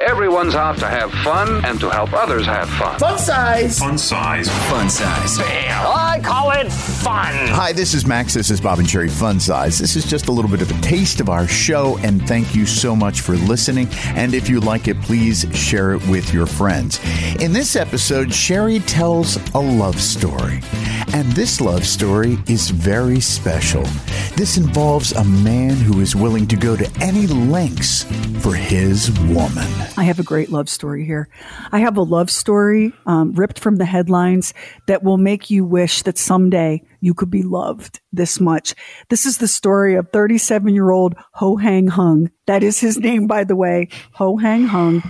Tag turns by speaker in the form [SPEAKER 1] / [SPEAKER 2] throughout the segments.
[SPEAKER 1] Everyone's out to have fun and to help others have fun.
[SPEAKER 2] Fun size.
[SPEAKER 3] Fun size.
[SPEAKER 4] Fun size.
[SPEAKER 5] I call it fun.
[SPEAKER 6] Hi, this is Max. This is Bob and Sheri Fun Size. This is just a little bit of a taste of our show, and thank you so much for listening. And if you like it, please share it with your friends. In this episode, Sheri tells a love story. And this love story is very special. This involves a man who is willing to go to any lengths for his woman.
[SPEAKER 7] I have a great love story here. I have a love story um, ripped from the headlines that will make you wish that someday you could be loved this much. This is the story of 37 year old Ho Hang Hung. That is his name, by the way, Ho Hang Hung.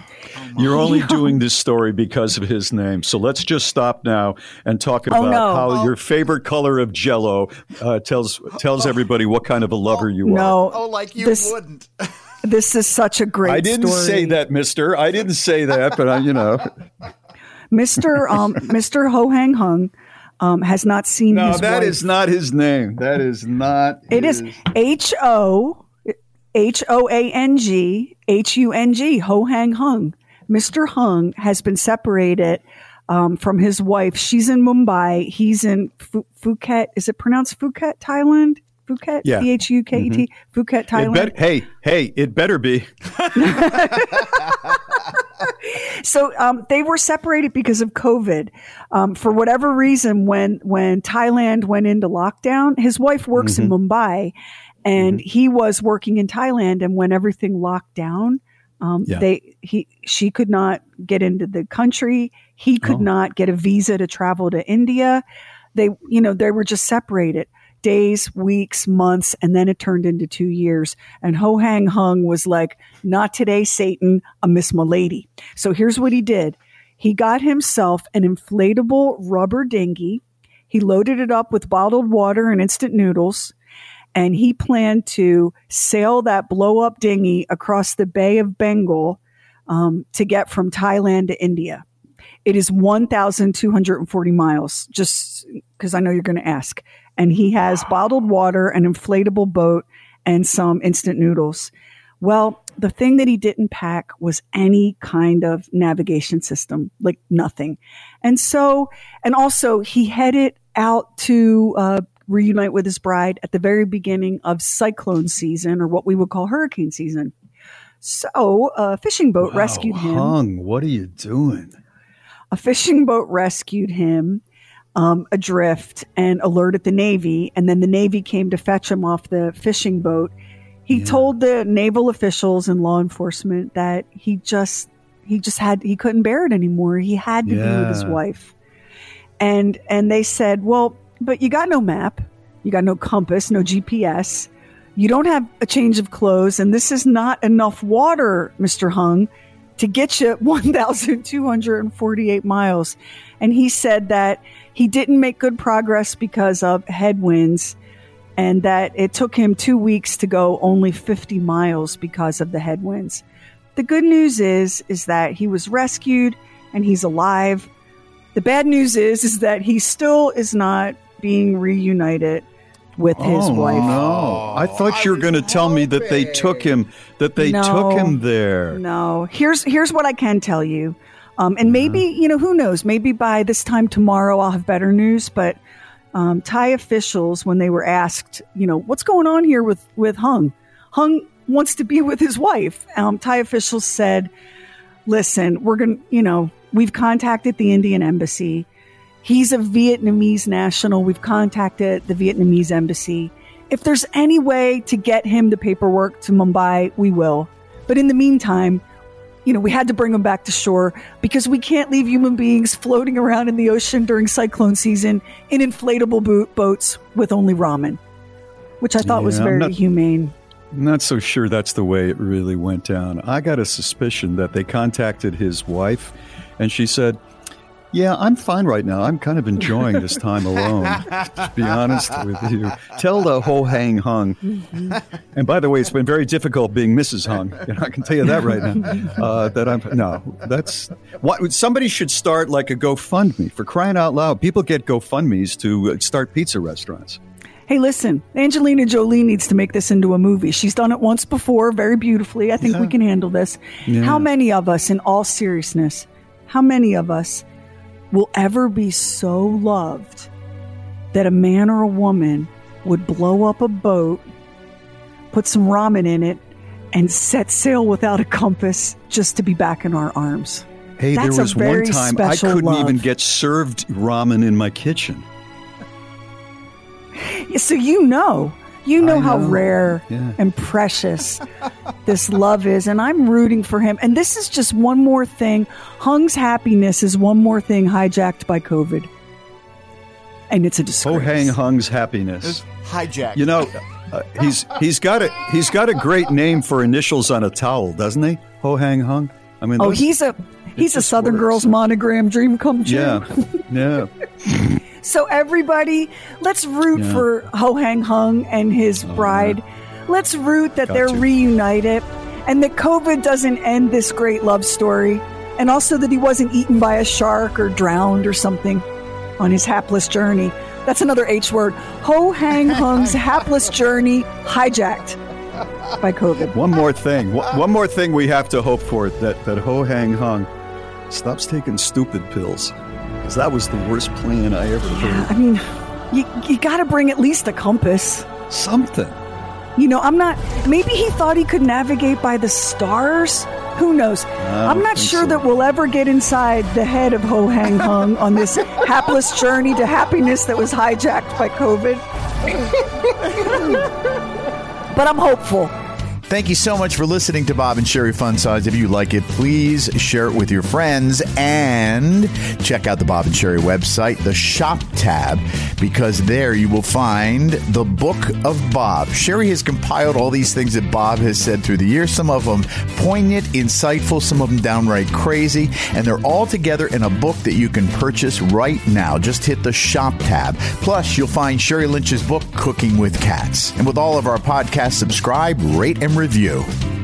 [SPEAKER 3] You're only doing this story because of his name. So let's just stop now and talk about
[SPEAKER 7] oh, no.
[SPEAKER 3] how
[SPEAKER 7] oh.
[SPEAKER 3] your favorite color of Jello uh, tells tells everybody what kind of a lover you are.
[SPEAKER 7] no,
[SPEAKER 3] are.
[SPEAKER 2] Oh, like you
[SPEAKER 7] this,
[SPEAKER 2] wouldn't.
[SPEAKER 7] this is such a great.
[SPEAKER 3] I didn't
[SPEAKER 7] story.
[SPEAKER 3] say that, Mister. I didn't say that, but I, you know,
[SPEAKER 7] Mister um, Mister Ho Hang Hung. Um, has not seen
[SPEAKER 3] no, that
[SPEAKER 7] wife.
[SPEAKER 3] is not his name. That is not.
[SPEAKER 7] It is
[SPEAKER 3] his.
[SPEAKER 7] H O H O A N G H U N G Ho Hang Hung. Mr. Hung has been separated um, from his wife. She's in Mumbai. He's in Phu- Phuket. Is it pronounced Phuket, Thailand? Phuket,
[SPEAKER 3] Yeah.
[SPEAKER 7] P H U K E T, Phuket, Thailand.
[SPEAKER 3] bet- hey, hey! It better be.
[SPEAKER 7] so um, they were separated because of COVID. Um, for whatever reason, when when Thailand went into lockdown, his wife works in Mumbai, and he was working in Thailand. And when everything locked down, um,
[SPEAKER 3] Yeah.
[SPEAKER 7] they he she could not get into the country. He could
[SPEAKER 3] Oh.
[SPEAKER 7] not get a visa to travel to India. They you know they were just separated. Days, weeks, months, and then it turned into two years. And Ho Hang Hung was like, Not today, Satan, I Miss my lady. So here's what he did he got himself an inflatable rubber dinghy. He loaded it up with bottled water and instant noodles. And he planned to sail that blow up dinghy across the Bay of Bengal um, to get from Thailand to India. It is 1,240 miles, just because I know you're going to ask. And he has bottled water, an inflatable boat, and some instant noodles. Well, the thing that he didn't pack was any kind of navigation system, like nothing. And so, and also he headed out to uh, reunite with his bride at the very beginning of cyclone season, or what we would call hurricane season. So a fishing boat
[SPEAKER 3] Wow,
[SPEAKER 7] rescued him
[SPEAKER 3] Hung, what are you doing?
[SPEAKER 7] A fishing boat rescued him um, adrift and alerted the Navy. And then the Navy came to fetch him off the fishing boat. He
[SPEAKER 3] Yeah.
[SPEAKER 7] told the naval officials and law enforcement that he just he just had he couldn't bear it anymore. He had to be with his wife. And and they said, "Well, but you got no map, you got no compass, no GPS. You don't have a change of clothes, and this is not enough water, Mister Hung, to get you 1,248 miles." And he said that he didn't make good progress because of headwinds, and that it took him two weeks to go only 50 miles because of the headwinds. The good news is is that he was rescued and he's alive. The bad news is is that he still is not being reunited with his
[SPEAKER 3] oh,
[SPEAKER 7] wife.
[SPEAKER 3] No, I thought
[SPEAKER 2] I
[SPEAKER 3] you were going to tell me that they took him. That they
[SPEAKER 7] No.
[SPEAKER 3] took him there.
[SPEAKER 7] No. Here's here's what I can tell you. Um, and maybe, you know, who knows? Maybe by this time tomorrow I'll have better news. But um, Thai officials, when they were asked, you know, what's going on here with, with Hung? Hung wants to be with his wife. Um, Thai officials said, listen, we're going to, you know, we've contacted the Indian embassy. He's a Vietnamese national. We've contacted the Vietnamese embassy. If there's any way to get him the paperwork to Mumbai, we will. But in the meantime, you know, we had to bring him back to shore because we can't leave human beings floating around in the ocean during cyclone season in inflatable boot boats with only ramen, which I thought was
[SPEAKER 3] Yeah, I'm
[SPEAKER 7] very
[SPEAKER 3] not-
[SPEAKER 7] humane.
[SPEAKER 3] I'm not so sure that's the way it really went down. I got a suspicion that they contacted his wife and she said, Yeah, I'm fine right now. I'm kind of enjoying this time alone, to be honest with you. Tell the whole Hang Hung. And by the way, it's been very difficult being Mrs. Hung. You know, I can tell you that right now. Uh, that I'm no, that's what somebody should start like a GoFundMe for crying out loud. People get GoFundMe's to uh, start pizza restaurants.
[SPEAKER 7] Hey, listen, Angelina Jolie needs to make this into a movie. She's done it once before very beautifully. I think we can handle this. How many of us, in all seriousness, how many of us will ever be so loved that a man or a woman would blow up a boat, put some ramen in it, and set sail without a compass just to be back in our arms?
[SPEAKER 3] Hey,
[SPEAKER 7] That's
[SPEAKER 3] there was one time I couldn't even get served ramen in my kitchen.
[SPEAKER 7] So you know, you know,
[SPEAKER 3] I
[SPEAKER 7] how rare
[SPEAKER 3] Yeah.
[SPEAKER 7] and precious this love is, and I'm rooting for him. And this is just one more thing. Hung's happiness is one more thing hijacked by COVID, and it's a disgrace.
[SPEAKER 3] Ho Hang Hung's happiness.
[SPEAKER 6] Hijack.
[SPEAKER 3] You know, uh, he's he's got a he's got a great name for initials on a towel, doesn't he? Ho Hang Hung. I mean,
[SPEAKER 7] Oh, he's a he's a Southern
[SPEAKER 3] works.
[SPEAKER 7] Girl's monogram dream come true.
[SPEAKER 3] yeah, yeah.
[SPEAKER 7] So everybody, let's root
[SPEAKER 3] Yeah.
[SPEAKER 7] for Ho Hang Hung and his oh, bride. Let's root that
[SPEAKER 3] Got
[SPEAKER 7] they're
[SPEAKER 3] to.
[SPEAKER 7] reunited and that COVID doesn't end this great love story. And also that he wasn't eaten by a shark or drowned or something on his hapless journey. That's another H word. Ho Hang Hung's hapless journey hijacked by COVID.
[SPEAKER 3] One more thing. One one more thing we have to hope for that that Ho Hang Hung stops taking stupid pills because that was the worst plan I ever heard.
[SPEAKER 7] I mean, you, you got to bring at least a compass.
[SPEAKER 3] Something.
[SPEAKER 7] You know, I'm not. Maybe he thought he could navigate by the stars. Who knows? I'm
[SPEAKER 3] don't
[SPEAKER 7] sure
[SPEAKER 3] so.
[SPEAKER 7] that we'll ever get inside the head of Ho Hang Hung on this hapless journey to happiness that was hijacked by COVID. but I'm hopeful.
[SPEAKER 6] Thank you so much for listening to Bob and Sheri Fun Size. If you like it, please share it with your friends and check out the Bob and Sheri website, the shop tab, because there you will find the book of Bob. Sheri has compiled all these things that Bob has said through the years, some of them poignant, insightful, some of them downright crazy, and they're all together in a book that you can purchase right now. Just hit the shop tab. Plus, you'll find Sheri Lynch's book, Cooking with Cats. And with all of our podcasts, subscribe, rate, and review.